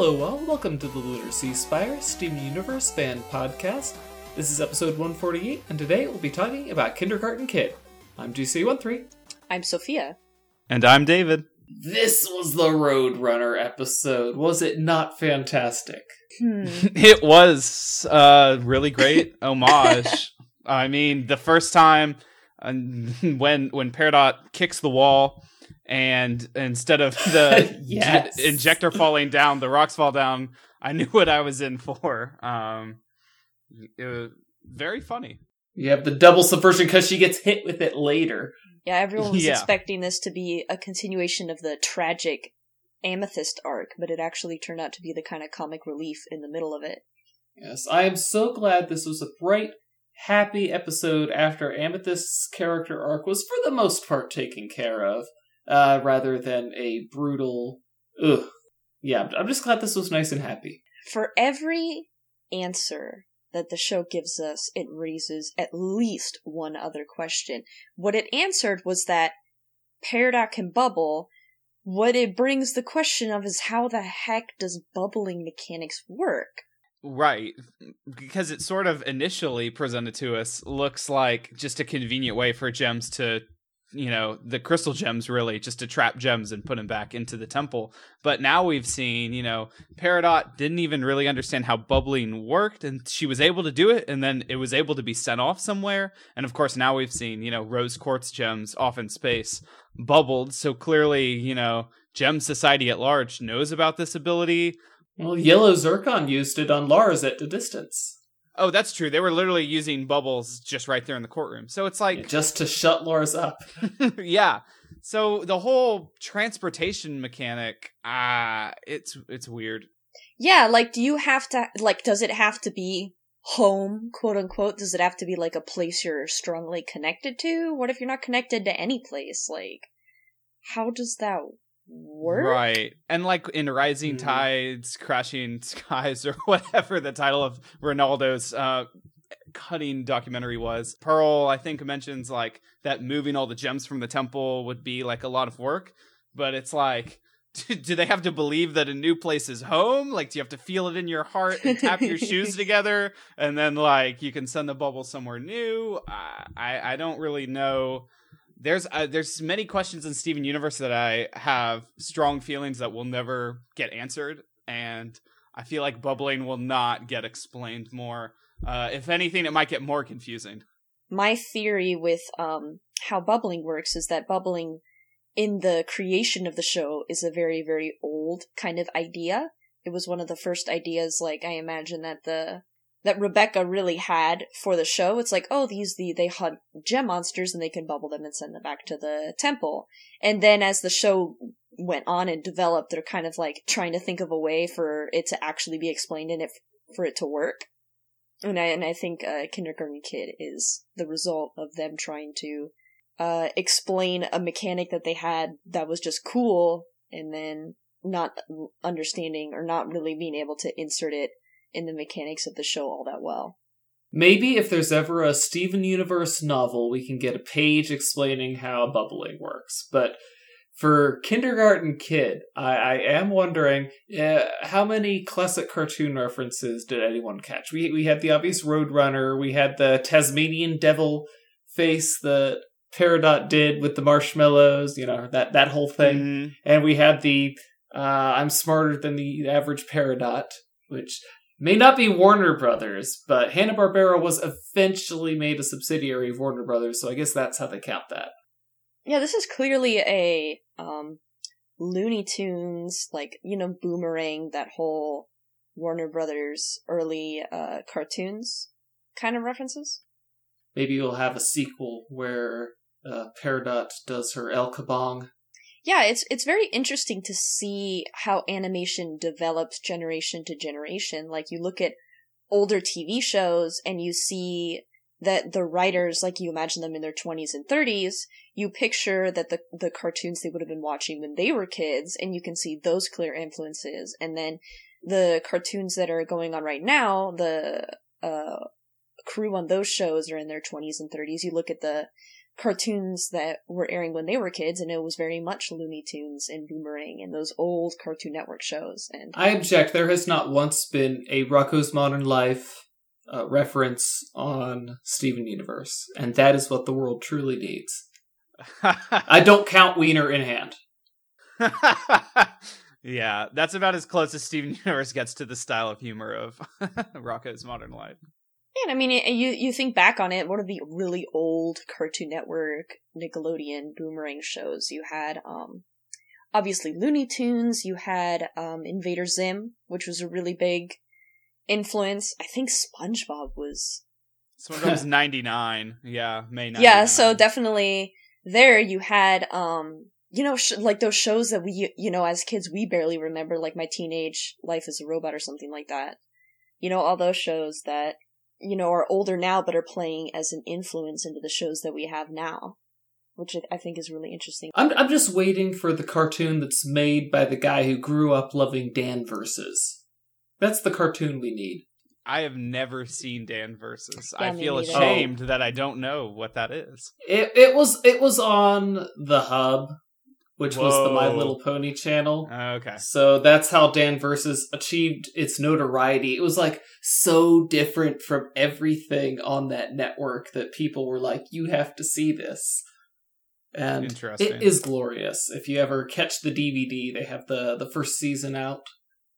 Hello, all. Welcome to the Lunar Sea Spire Steven Universe fan podcast. This is episode 148, and today we'll be talking about Kindergarten Kid. I'm GC13. I'm Sophia. And I'm David. This was the Roadrunner episode. Was it not fantastic? Hmm. It was a really great homage. I mean, the first time uh, when when Peridot kicks the wall and instead of the Yes. j- injector falling down, the rocks fall down, I knew what I was in for. Um, it was very funny. You have the double subversion because she gets hit with it later. Yeah, everyone was Yeah. expecting this to be a continuation of the tragic Amethyst arc, but it actually turned out to be the kind of comic relief in the middle of it. Yes, I am so glad this was a bright, happy episode after Amethyst's character arc was for the most part taken care of, uh, rather than a brutal. Ugh. Yeah, I'm just glad this was nice and happy. For every answer that the show gives us, it raises at least one other question. What it answered was that Peridot and bubble. What it brings the question of is how the heck does bubbling mechanics work? Right. Because it sort of initially presented to us looks like just a convenient way for gems to, you know, the crystal gems really, just to trap gems and put them back into the temple. But now we've seen, you know, Peridot didn't even really understand how bubbling worked and she was able to do it and then it was able to be sent off somewhere. And of course, now we've seen, you know, rose quartz gems off in space bubbled. So clearly, you know, Gem Society at large knows about this ability. Well, Yellow Zircon used it on Lars at the distance. Oh, that's true. They were literally using bubbles just right there in the courtroom. So it's like, just to shut Lars up. yeah. So the whole transportation mechanic, ah, it's it's weird. Yeah, like, do you have to, like, does it have to be home, quote unquote? Does it have to be, like, a place you're strongly connected to? What if you're not connected to any place? Like, how does that work? Right. And like in Rising Mhm. Tides, Crashing Skies, or whatever the title of Ronaldo's uh, cutting documentary was, Pearl, I think, mentions like that moving all the gems from the temple would be like a lot of work. But it's like, do they have to believe that a new place is home? Like, do you have to feel it in your heart and tap your shoes together? And then, like, you can send the bubble somewhere new? I, I don't really know there's uh, there's many questions in Steven Universe that I have strong feelings that will never get answered, and I feel like bubbling will not get explained more. Uh, if anything, it might get more confusing. My theory with, um, how bubbling works is that bubbling in the creation of the show is a very, very old kind of idea. It was one of the first ideas, like, I imagine that the, that Rebecca really had for the show. It's like, oh, these, the, they hunt gem monsters and they can bubble them and send them back to the temple. And then as the show went on and developed, they're kind of like trying to think of a way for it to actually be explained and it, for it to work. And I, and I think, uh, Kindergarten Kid is the result of them trying to, uh, explain a mechanic that they had that was just cool and then not understanding or not really being able to insert it in the mechanics of the show all that well. Maybe if there's ever a Steven Universe novel, we can get a page explaining how bubbling works. But for Kindergarten Kid, I, I am wondering uh, how many classic cartoon references did anyone catch? We we had the obvious Roadrunner, we had the Tasmanian Devil face that Peridot did with the marshmallows, you know that that whole thing, Mhm. and we had the uh, I'm smarter than the average Peridot, which may not be Warner Brothers, but Hanna Barbera was eventually made a subsidiary of Warner Brothers, so I guess that's how they count that. Yeah, this is clearly a um Looney Tunes like, you know, Boomerang, that whole Warner Brothers early uh cartoons kind of references. Maybe we'll have a sequel where uh, Peridot does her El Kabong. Yeah, it's it's very interesting to see how animation develops generation to generation. Like you look at older TV shows and you see that the writers, like you imagine them in their 20s and 30s, you picture that the the cartoons they would have been watching when they were kids and you can see those clear influences. And then the cartoons that are going on right now, the uh crew on those shows are in their 20s and 30s. You look at the cartoons that were airing when they were kids, and it was very much Looney Tunes and Boomerang and those old Cartoon Network shows. And I object. There has not once been a Rocko's Modern Life uh, reference on Steven Universe, and that is what the world truly needs. I don't count Wiener in hand. yeah, that's about as close as Steven Universe gets to the style of humor of Rocko's Modern Life. And I mean, you you think back on it, one of the really old Cartoon Network, Nickelodeon, Boomerang shows. You had, um, obviously Looney Tunes. You had um, Invader Zim, which was a really big influence. I think SpongeBob was. SpongeBob was ninety nine. Yeah, May 99. Yeah, so definitely there you had, um, you know, sh- like those shows that we, you know, as kids we barely remember, like My Teenage Life as a Robot or something like that. You know, all those shows that you know, are older now but are playing as an influence into the shows that we have now, which I think is really interesting. I'm I'm just waiting for the cartoon that's made by the guy who grew up loving Dan versus. That's the cartoon we need. I have never seen Dan versus. Yeah, I feel neither. ashamed oh. that I don't know what that is. It it was it was on the Hub, which was the My Little Pony channel. Oh, okay. So that's how Dan versus achieved its notoriety. It was like so different from everything on that network that people were like, "You have to see this." And it is glorious. If you ever catch the DVD, they have the the first season out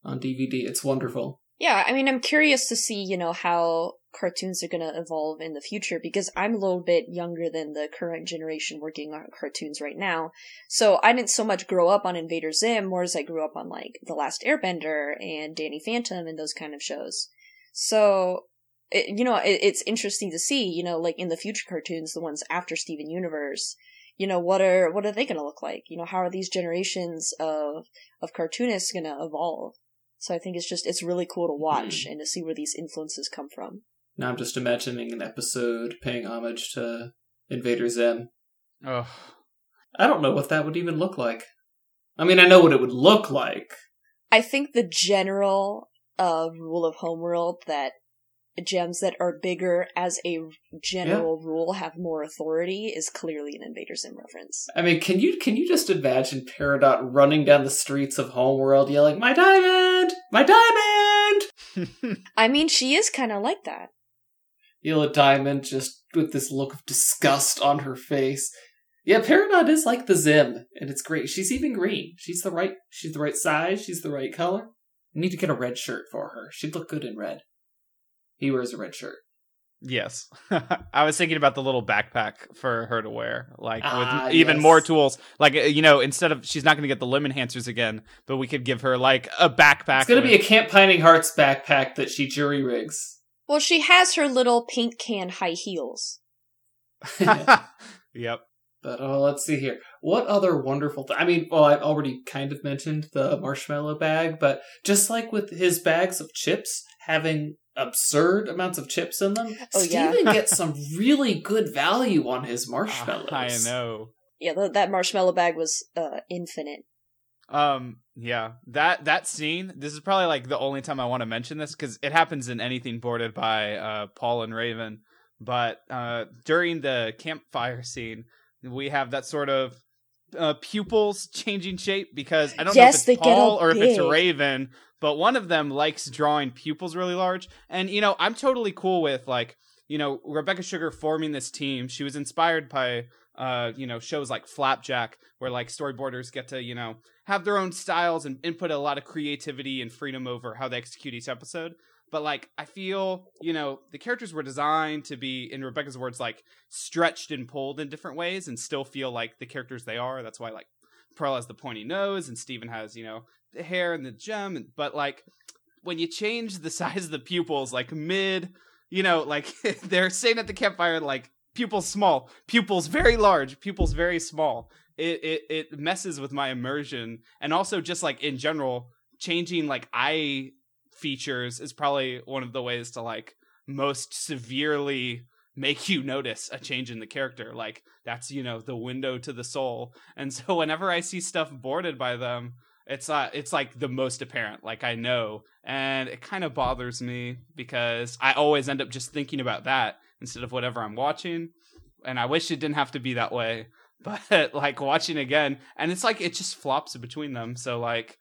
on DVD. It's wonderful. Yeah, I mean, I'm curious to see, you know, how cartoons are going to evolve in the future because I'm a little bit younger than the current generation working on cartoons right now. So I didn't so much grow up on Invader Zim, more as I grew up on like The Last Airbender and Danny Phantom and those kind of shows. So, it, you know, it, it's interesting to see, you know, like in the future cartoons, the ones after Steven Universe, you know, what are, what are they going to look like? You know, how are these generations of, of cartoonists going to evolve? So I think it's just, it's really cool to watch hmm. and to see where these influences come from. Now I'm just imagining an episode paying homage to Invader Zim. Oh, I don't know what that would even look like. I mean, I know what it would look like. I think the general uh, rule of Homeworld that gems that are bigger as a general rule have more authority is clearly an Invader Zim reference. I mean, can you can you just imagine Peridot running down the streets of Homeworld yelling, "My diamond! My diamond!" I mean, she is kind of like that. Yellow Diamond just with this look of disgust on her face. Yeah, Peridot is like the Zim, and it's great. She's even green. She's the right. She's the right size. She's the right color. I need to get a red shirt for her. She'd look good in red. He wears a red shirt. yes. I was thinking about the little backpack for her to wear, like Ah, with even yes. more tools. Like uh, you know, instead of she's not going to get the limb enhancers again, but we could give her like a backpack. It's gonna be a Camp Pining Hearts backpack that she jury rigs. Well, she has her little paint can high heels. yep. But oh, let's see here. What other wonderful? Th- I mean, well, I've already kind of mentioned the marshmallow bag, but just like with his bags of chips having absurd amounts of chips in them, Oh, yeah. Steven gets some really good value on his marshmallows. I know. Yeah, th- that marshmallow bag was uh, infinite. Um, yeah, that that scene. This is probably like the only time I want to mention this because it happens in anything boarded by uh, Paul and Raven. But uh, during the campfire scene, we have that sort of uh, pupils changing shape because I don't Yes, know if it's Paul or if it's. Raven, but one of them likes drawing pupils really large. And you know, I'm totally cool with like you know Rebecca Sugar forming this team. She was inspired by uh you know shows like Flapjack where like storyboarders get to you know have their own styles and input a lot of creativity and freedom over how they execute each episode. But like I feel, you know, the characters were designed to be, in Rebecca's words, like stretched and pulled in different ways and still feel like the characters they are. That's why like Pearl has the pointy nose and Steven has, you know, the hair and the gem. But like when you change the size of the pupils, like mid, you know, like they're saying at the campfire, like pupils small, pupils very large, pupils very small. It, it it messes with my immersion. And also just like in general changing like eye features is probably one of the ways to like most severely make you notice a change in the character. Like that's you know the window to the soul. And so whenever i see stuff boarded by them it's uh it's like the most apparent like i know. And it kind of bothers me because i always end up just thinking about that instead of whatever i'm watching. And I wish it didn't have to be that way. But like watching again, and it's like it just flops between them. So like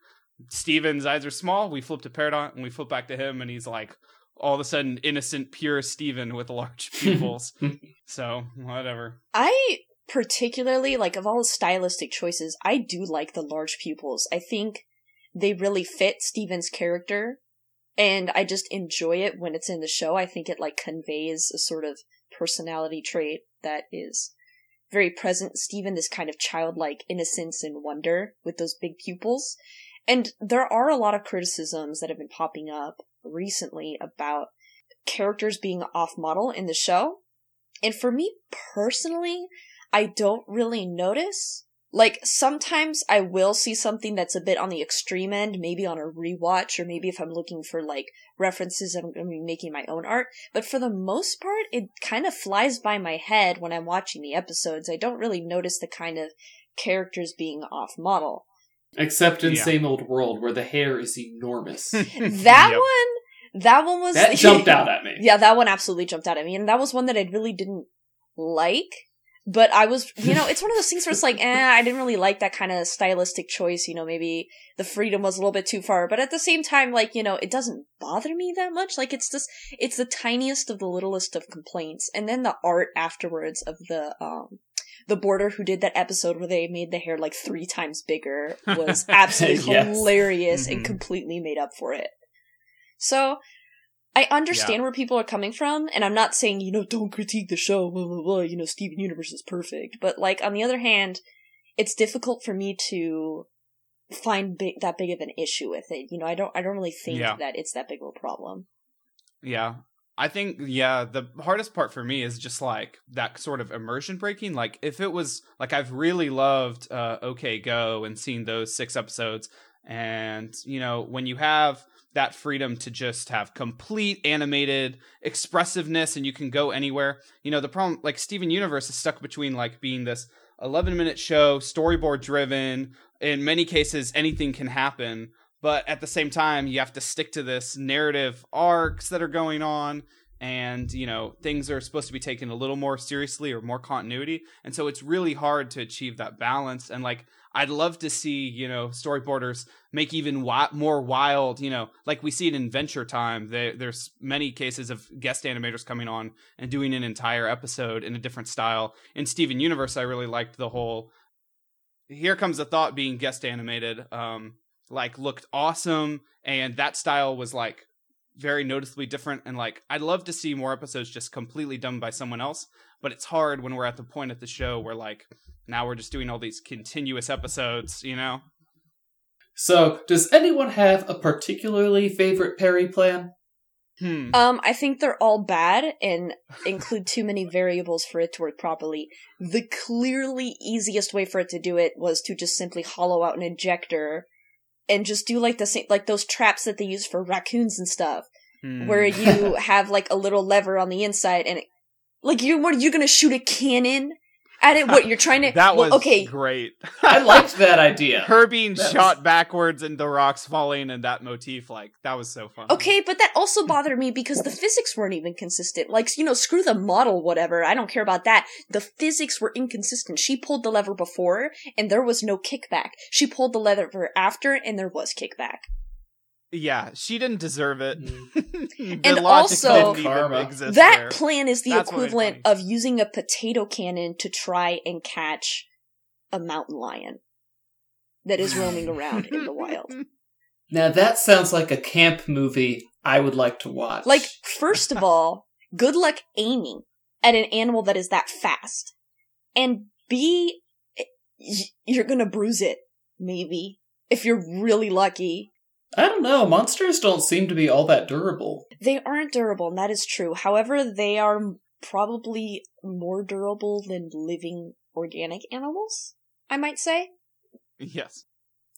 Steven's eyes are small. We flip to Peridot, and we flip back to him, and he's like all of a sudden innocent, pure Steven with large pupils. so whatever. I particularly like of all the stylistic choices, I do like the large pupils. I think they really fit Steven's character and I just enjoy it when it's in the show. I think it like conveys a sort of personality trait that is very present. Steven, this kind of childlike innocence and wonder with those big pupils. And there are a lot of criticisms that have been popping up recently about characters being off model in the show. And for me personally, I don't really notice. Like, sometimes I will see something that's a bit on the extreme end, maybe on a rewatch, or maybe if I'm looking for, like, references, I'm gonna be making my own art. But for the most part, it kind of flies by my head when I'm watching the episodes. I don't really notice the kind of characters being off model. Except in Yeah. Same Old World, where the hair is enormous. That Yep. one, that one was. that jumped out at me. Yeah, that one absolutely jumped out at me, and that was one that I really didn't like. But I was, you know, it's one of those things where it's like, eh, I didn't really like that kind of stylistic choice. You know, maybe the freedom was a little bit too far, but at the same time, like, you know, it doesn't bother me that much. Like, it's just, it's the tiniest of the littlest of complaints. And then the art afterwards of the, um, the border who did that episode where they made the hair like three times bigger was absolutely Yes. hilarious and Mhm. completely made up for it. So, I understand where people are coming from, and I'm not saying, you know, don't critique the show, blah, blah, blah, you know, Steven Universe is perfect. But, like, on the other hand, it's difficult for me to find big, that big of an issue with it. You know, I don't, I don't really think Yeah. that it's that big of a problem. Yeah. I think yeah, the hardest part for me is just like that sort of immersion breaking. Like if it was like I've really loved uh OK Go and seen those 6 episodes and you know, when you have that freedom to just have complete animated expressiveness and you can go anywhere. You know, the problem like Steven Universe is stuck between like being this 11 minute show, storyboard driven, in many cases anything can happen. But at the same time you have to stick to this narrative arcs that are going on. And you know things are supposed to be taken a little more seriously or more continuity. And so it's really hard to achieve that balance. And like i'd love to see you know storyboarders make even wi- more wild you know like we see it in Adventure Time. There, there's many cases of guest animators coming on and doing an entire episode in a different style. In steven universe i really liked the whole here comes the thought being guest animated um like looked awesome and that style was like very noticeably different and like I'd love to see more episodes just completely done by someone else but it's hard when we're at the point at the show where like now we're just doing all these continuous episodes you know So, does anyone have a particularly favorite Perry plan? hmm Um, I think they're all bad and include too many variables for it to work properly. The clearly easiest way for it to do it was to just simply hollow out an injector and just do like the same, like those traps that they use for raccoons and stuff, Hmm. where you have like a little lever on the inside and it, like you, what, are you gonna shoot a cannon at it? What, you're trying to, that well, was okay, great I liked that idea. her being That was- shot backwards and the rocks falling and that motif like that was so fun Okay, but that also bothered me because the physics weren't even consistent. Like, you know, screw the model, whatever. I don't care about that. The physics were inconsistent. She pulled the lever before, and there was no kickback. She pulled the lever after, and there was kickback. Yeah she didn't deserve it Mm. And also- didn't even Karma. exist that there. plan is the That's what made it equivalent of using a potato cannon to try and catch a mountain lion that is roaming around in the wild. Now that sounds like a camp movie I would like to watch. Like, first of all, good luck aiming at an animal that is that fast. And B, y- you're gonna bruise it, maybe. If you're really lucky. I don't know, monsters don't seem to be all that durable. They aren't durable, and that is true. However, they are probably more durable than living organic animals, I might say. yes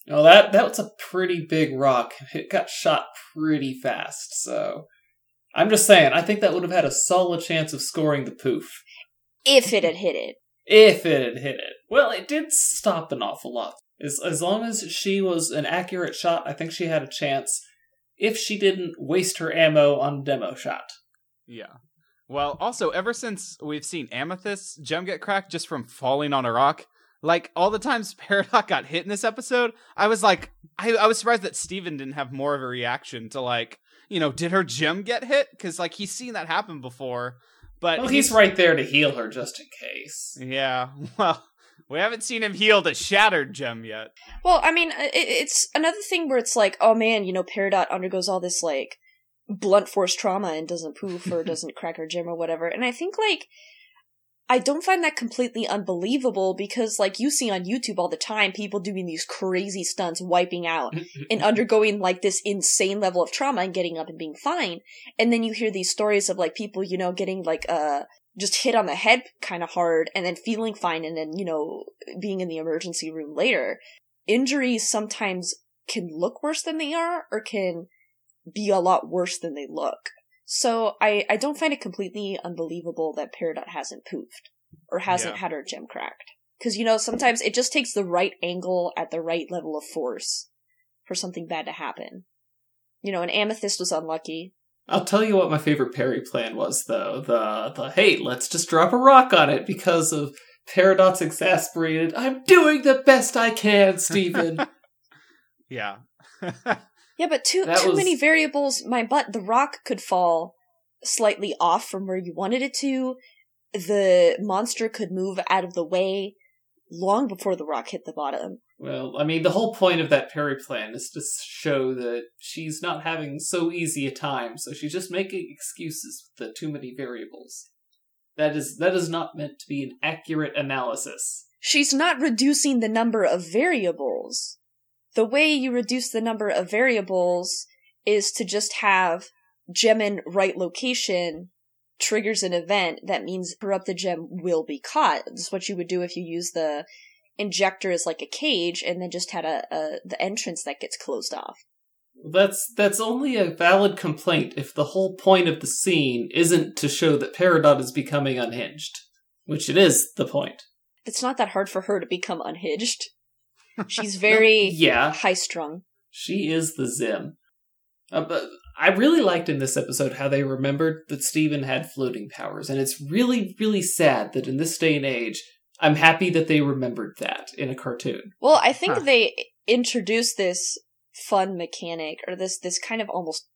Oh, that that was a pretty big rock. It got shot pretty fast, so I'm just saying, I think that would have had a solid chance of scoring the poof. If it had hit it. If it had hit it. Well, it did stop an awful lot. As as long as she was an accurate shot, I think she had a chance. If she didn't waste her ammo on demo shot. Yeah. Well, also, ever since we've seen Amethyst gem get cracked just from falling on a rock, like all the times Peridot got hit in this episode, I was like, I, I was surprised that Steven didn't have more of a reaction to like, you know, did her gem get hit? Because like he's seen that happen before. But well, he's right there to heal her just in case. Yeah. Well, we haven't seen him heal the shattered gem yet. Well, I mean, it's another thing where it's like, oh man, you know, Peridot undergoes all this like blunt force trauma and doesn't poof or doesn't crack her gem or whatever. And I think like I don't find that completely unbelievable because like you see on YouTube all the time people doing these crazy stunts wiping out and undergoing like this insane level of trauma and getting up and being fine. And then you hear these stories of like people, you know, getting like uh just hit on the head kind of hard and then feeling fine and then, you know, being in the emergency room later. Injuries sometimes can look worse than they are or can be a lot worse than they look. So I, I don't find it completely unbelievable that Peridot hasn't poofed or hasn't Yeah. had her gem cracked. Cause you know, sometimes it just takes the right angle at the right level of force for something bad to happen. You know, an Amethyst was unlucky. I'll tell you what my favorite Perry plan was, though. The the hey, let's just drop a rock on it because of Peridot's exasperated. I'm doing the best I can, Steven. Yeah. Yeah, but too That too was- many variables. My butt. The rock could fall slightly off from where you wanted it to. The monster could move out of the way long before the rock hit the bottom. Well, I mean, the whole point of that Perry plan is to show that she's not having so easy a time, so she's just making excuses with the too many variables. That is that is not meant to be an accurate analysis. She's not reducing the number of variables. The way you reduce the number of variables is to just have gem in right location triggers an event that means corrupted gem will be caught. That's what you would do if you use the injector as like a cage and then just had a, a the entrance that gets closed off. That's that's only a valid complaint if the whole point of the scene isn't to show that Peridot is becoming unhinged, which it is the point. It's not that hard for her to become unhinged. She's very Yeah, high strung. she is the Zim. Uh, but I really liked in this episode how they remembered that Steven had floating powers, and it's really, really sad that in this day and age, I'm happy that they remembered that in a cartoon. Well, I think Huh. they introduced this fun mechanic or this this kind of almost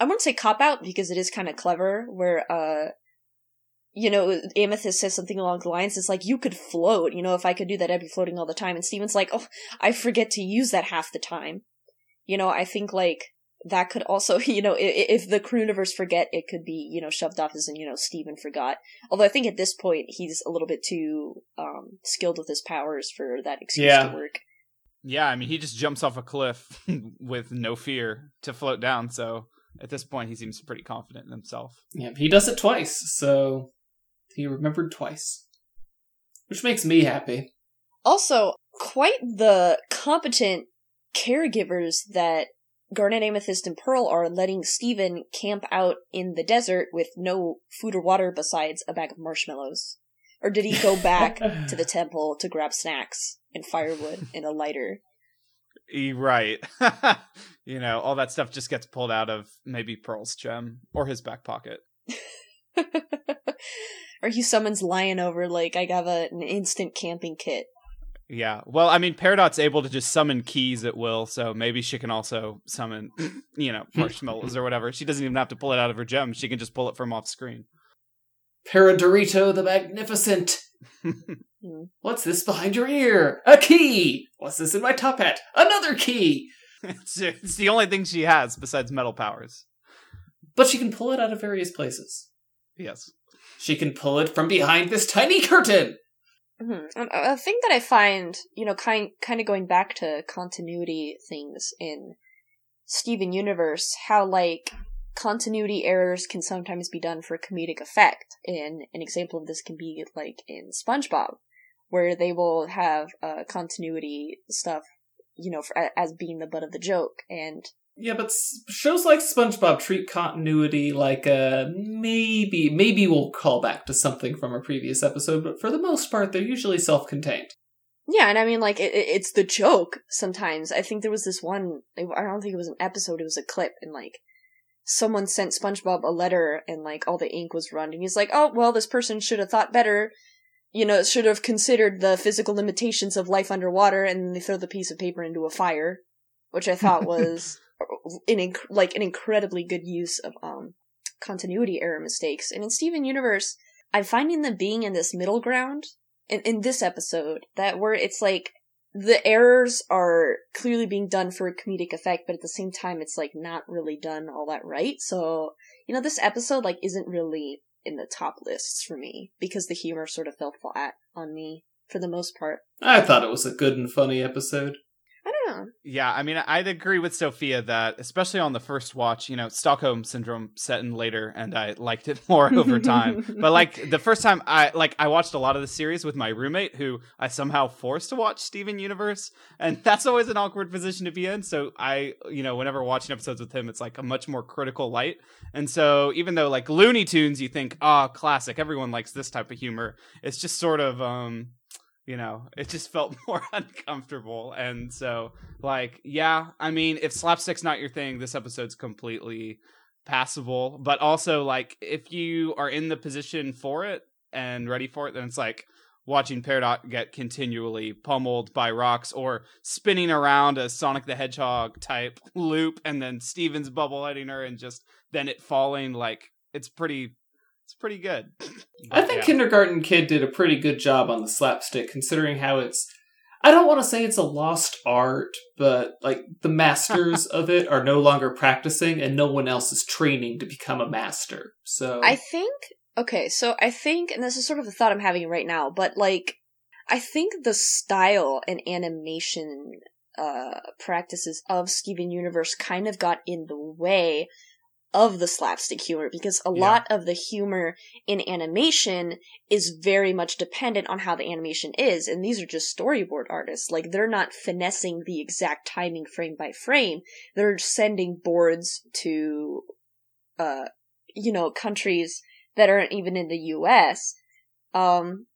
I wouldn't say cop out because it is kind of clever where uh you know Amethyst says something along the lines it's like you could float, you know, if I could do that I'd be floating all the time and Steven's like, "Oh, I forget to use that half the time." You know, I think like that could also, you know, i- i- if the crew forget, it could be, you know, shoved off as in, you know, Steven forgot. Although I think at this point he's a little bit too um skilled with his powers for that excuse Yeah. to work. Yeah, I mean, he just jumps off a cliff with no fear to float down. So at this point, he seems pretty confident in himself. Yeah, he does it twice, so he remembered twice. Which makes me happy. Also, quite the competent caregivers that Garnet, Amethyst, and Pearl are letting Steven camp out in the desert with no food or water besides a bag of marshmallows. Or did he go back to the temple to grab snacks and firewood and a lighter? E- right. you know, all that stuff just gets pulled out of maybe Pearl's gem or his back pocket. or he summons Lion over like I got a, an instant camping kit. Yeah. Well, I mean, Peridot's able to just summon keys at will, so maybe she can also summon, you know, marshmallows or whatever. She doesn't even have to pull it out of her gem. She can just pull it from off screen. Paradorito the Magnificent! Hmm. What's this behind your ear? A key! What's this in my top hat? Another key! it's, it's the only thing she has besides metal powers. But she can pull it out of various places. Yes. She can pull it from behind this tiny curtain! Mhm. Um, A a thing that I find, you know, kind kind of going back to continuity things in Steven Universe, how like continuity errors can sometimes be done for comedic effect. And an example of this can be like in SpongeBob, where they will have uh, continuity stuff, you know, for, as being the butt of the joke, and Yeah, but shows like SpongeBob treat continuity like uh maybe maybe we'll call back to something from a previous episode, but for the most part they're usually self-contained. Yeah, and I mean, like, it, it- it's the joke sometimes. I think there was this one, I don't think it was an episode, it was a clip, and like, someone sent SpongeBob a letter and like all the ink was run and he's like, "Oh, well, this person should have thought better. You know, should have considered the physical limitations of life underwater and they throw the piece of paper into a fire." Which I thought was an inc- like an incredibly good use of um continuity error mistakes. And in Steven Universe, I'm finding them being in this middle ground in, in this episode that where it's like the errors are clearly being done for a comedic effect, but at the same time, it's like not really done all that right. So, you know, this episode like isn't really in the top lists for me because the humor sort of fell flat on me for the most part. I thought it was a good and funny episode. I. Yeah, I mean, I'd agree with Sophia that, especially on the first watch, you know, Stockholm syndrome set in later, and I liked it more over time. but like the first time, I like I watched a lot of the series with my roommate, who I somehow forced to watch Steven Universe, and that's always an awkward position to be in. So I, you know, whenever watching episodes with him, it's like a much more critical light. And so even though like Looney Tunes, you think, ah, oh, classic, everyone likes this type of humor. It's just sort of um you know it just felt more uncomfortable. And so like yeah i mean if slapstick's not your thing this episode's completely passable. But also like if you are in the position for it and ready for it then it's like watching Peridot get continually pummeled by rocks or spinning around a Sonic the Hedgehog type loop and then Steven's bubble heading her and just then it falling like it's pretty it's pretty good. I think yeah. Kindergarten Kid did a pretty good job on the slapstick, considering how it's. I don't want to say it's a lost art, but like the masters of it are no longer practicing, and no one else is training to become a master. So I think okay, so I think, and this is sort of the thought I'm having right now, but like I think the style and animation uh practices of Steven Universe kind of got in the way of the slapstick humor because a yeah. lot of the humor in animation is very much dependent on how the animation is and these are just storyboard artists like they're not finessing the exact timing frame by frame they're sending boards to uh you know countries that aren't even in the US um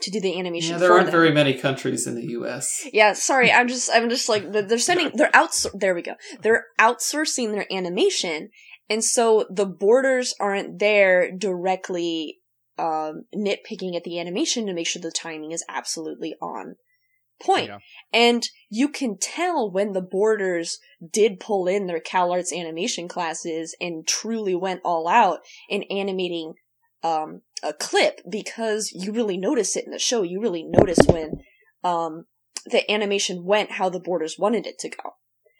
to do the animation. Yeah, there aren't them. very many countries in the U.S. Yeah, sorry, I'm just, I'm just like they're sending, they're outs. There we go. They're outsourcing their animation, and so the borders aren't there directly um, nitpicking at the animation to make sure the timing is absolutely on point. Yeah. And you can tell when the borders did pull in their CalArts animation classes and truly went all out in animating um, a clip because you really notice it in the show. You really notice when um, the animation went how the borders wanted it to go.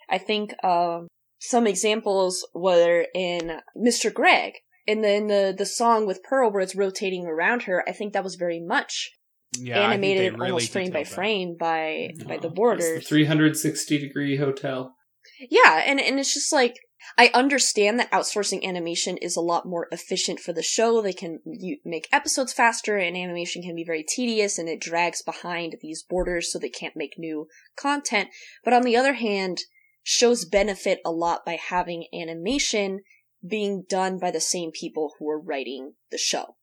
I think um, some examples were in Mr. Greg. And then the, the song with Pearl where it's rotating around her, I think that was very much yeah, animated really almost frame by frame by no, by the borders. The 360 degree hotel. Yeah, and, and it's just like I understand that outsourcing animation is a lot more efficient for the show. They can make episodes faster, and animation can be very tedious, and it drags behind these borders, so they can't make new content. But on the other hand, shows benefit a lot by having animation being done by the same people who are writing the show.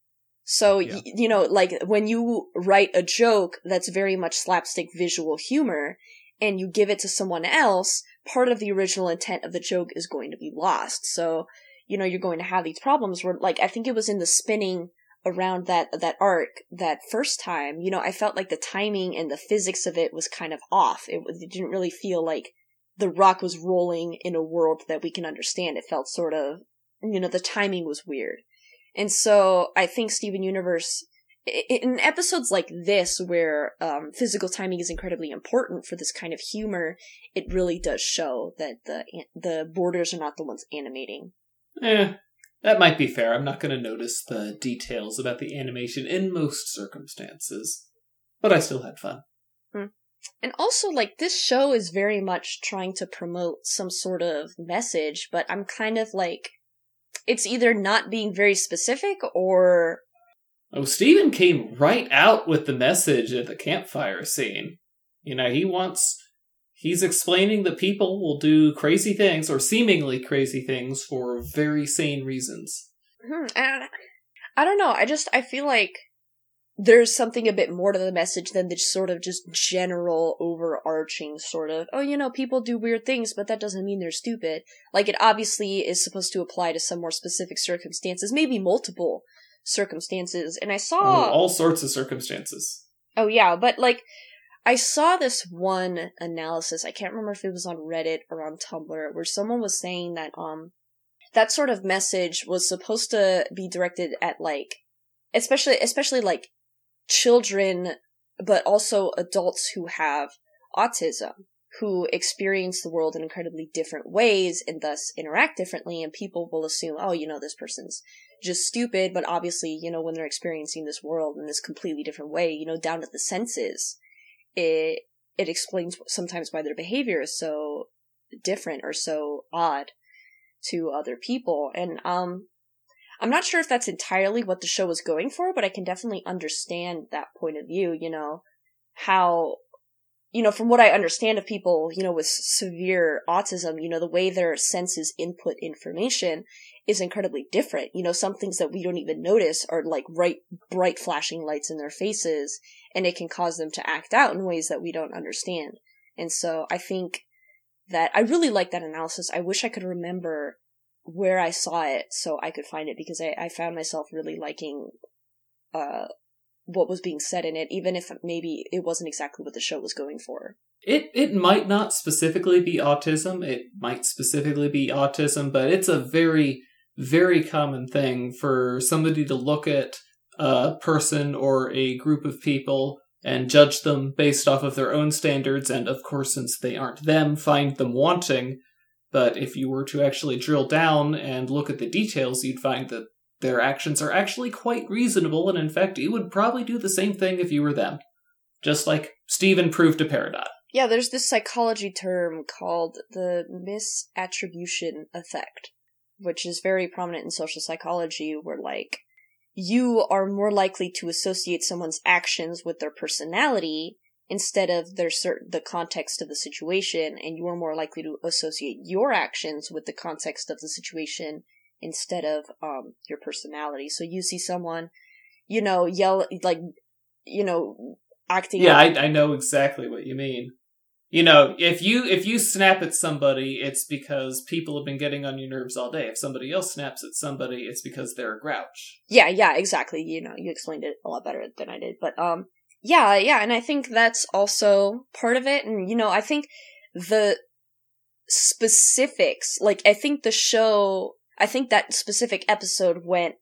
So, yeah. y- you know, like when you write a joke that's very much slapstick visual humor and you give it to someone else, part of the original intent of the joke is going to be lost. So, you know, you're going to have these problems where, like, I think it was in the spinning around that, that arc that first time, you know, I felt like the timing and the physics of it was kind of off. It, it didn't really feel like the rock was rolling in a world that we can understand. It felt sort of, you know, the timing was weird. And so I think Steven Universe, in episodes like this, where um, physical timing is incredibly important for this kind of humor, it really does show that the the borders are not the ones animating. Eh, that might be fair. I'm not going to notice the details about the animation in most circumstances, but I still had fun. And also, like, this show is very much trying to promote some sort of message, but I'm kind of like, it's either not being very specific or. Oh, Steven came right out with the message at the campfire scene. You know, he wants. He's explaining that people will do crazy things or seemingly crazy things for very sane reasons. Hmm, I don't, I don't know. I just, I feel like there's something a bit more to the message than the sort of just general overarching sort of, oh, you know, people do weird things, but that doesn't mean they're stupid. Like, it obviously is supposed to apply to some more specific circumstances, maybe multiple circumstances. And I saw. Oh, all sorts of circumstances. Oh, yeah, but like, I saw this one analysis, I can't remember if it was on Reddit or on Tumblr, where someone was saying that, um, that sort of message was supposed to be directed at like, especially, especially like children, but also adults who have autism, who experience the world in incredibly different ways and thus interact differently. And people will assume, oh, you know, this person's just stupid. But obviously, you know, when they're experiencing this world in this completely different way, you know, down to the senses, it, it explains sometimes why their behavior is so different or so odd to other people. And, um, I'm not sure if that's entirely what the show was going for, but I can definitely understand that point of view, you know, how, you know, from what I understand of people, you know, with severe autism, you know, the way their senses input information is incredibly different. You know, some things that we don't even notice are like bright, bright flashing lights in their faces, and it can cause them to act out in ways that we don't understand. And so I think that I really like that analysis. I wish I could remember where I saw it so I could find it because I, I found myself really liking uh what was being said in it, even if maybe it wasn't exactly what the show was going for. It it might not specifically be autism. It might specifically be autism, but it's a very very common thing for somebody to look at a person or a group of people and judge them based off of their own standards, and of course, since they aren't them, find them wanting but if you were to actually drill down and look at the details, you'd find that their actions are actually quite reasonable, and in fact, you would probably do the same thing if you were them. Just like Steven proved to Peridot. Yeah, there's this psychology term called the misattribution effect, which is very prominent in social psychology, where, like, you are more likely to associate someone's actions with their personality instead of their certain the context of the situation and you are more likely to associate your actions with the context of the situation instead of um your personality. So you see someone you know yell like you know acting yeah I, I know exactly what you mean. You know if you if you snap at somebody it's because people have been getting on your nerves all day. If somebody else snaps at somebody it's because they're a grouch. Yeah yeah exactly. You know you explained it a lot better than i did but um yeah, yeah, and I think that's also part of it. And, you know, I think the specifics, like, I think the show, I think that specific episode went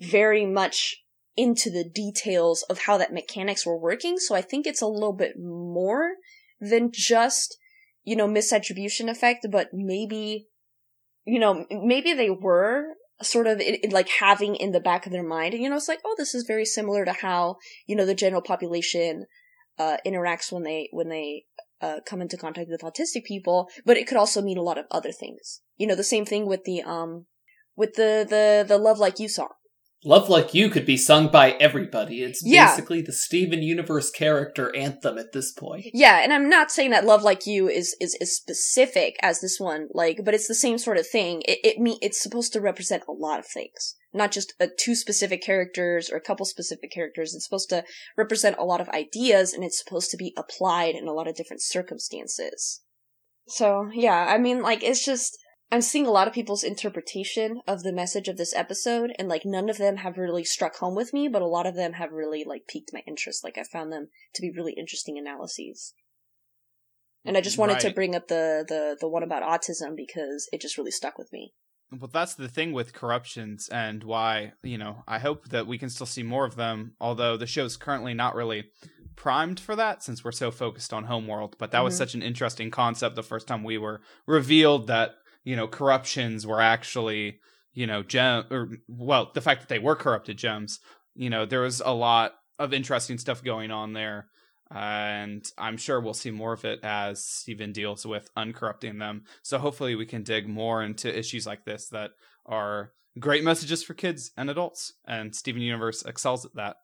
very much into the details of how that mechanics were working. So I think it's a little bit more than just, you know, misattribution effect, but maybe, you know, maybe they were sort of it, it, like having in the back of their mind. And, You know, it's like, oh, this is very similar to how you know the general population uh, interacts when they when they uh, come into contact with autistic people. But it could also mean a lot of other things. You know, the same thing with the um with the the the Love Like You song. Love Like You could be sung by everybody. It's yeah. basically the Steven Universe character anthem at this point. Yeah, and I'm not saying that Love Like You is is as specific as this one, like, but it's the same sort of thing. It it me it's supposed to represent a lot of things, not just a, two specific characters or a couple specific characters. It's supposed to represent a lot of ideas, and it's supposed to be applied in a lot of different circumstances. So yeah, I mean, like, it's just I'm seeing a lot of people's interpretation of the message of this episode, and like none of them have really struck home with me, but a lot of them have really like piqued my interest. Like I found them to be really interesting analyses. And I just wanted right. to bring up the, the the one about autism because it just really stuck with me. Well, that's the thing with corruptions, and why you know I hope that we can still see more of them. Although the show's currently not really primed for that since we're so focused on Homeworld. But that mm-hmm. was such an interesting concept the first time we were revealed that you know corruptions were actually you know gem or well the fact that they were corrupted gems you know there was a lot of interesting stuff going on there and i'm sure we'll see more of it as steven deals with uncorrupting them so hopefully we can dig more into issues like this that are great messages for kids and adults and steven universe excels at that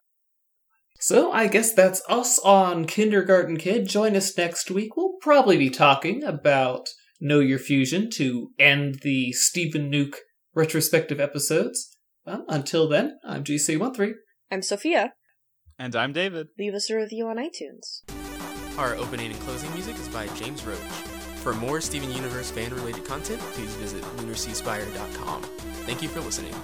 so I guess that's us on Kindergarten Kid. Join us next week. We'll probably be talking about Know Your Fusion to end the Steven Nuke retrospective episodes. Well, until then, I'm GC13. I'm Sophia. And I'm David. Leave us a review on iTunes. Our opening and closing music is by James Roach. For more Steven Universe fan related content, please visit lunarseaspire.com. Thank you for listening.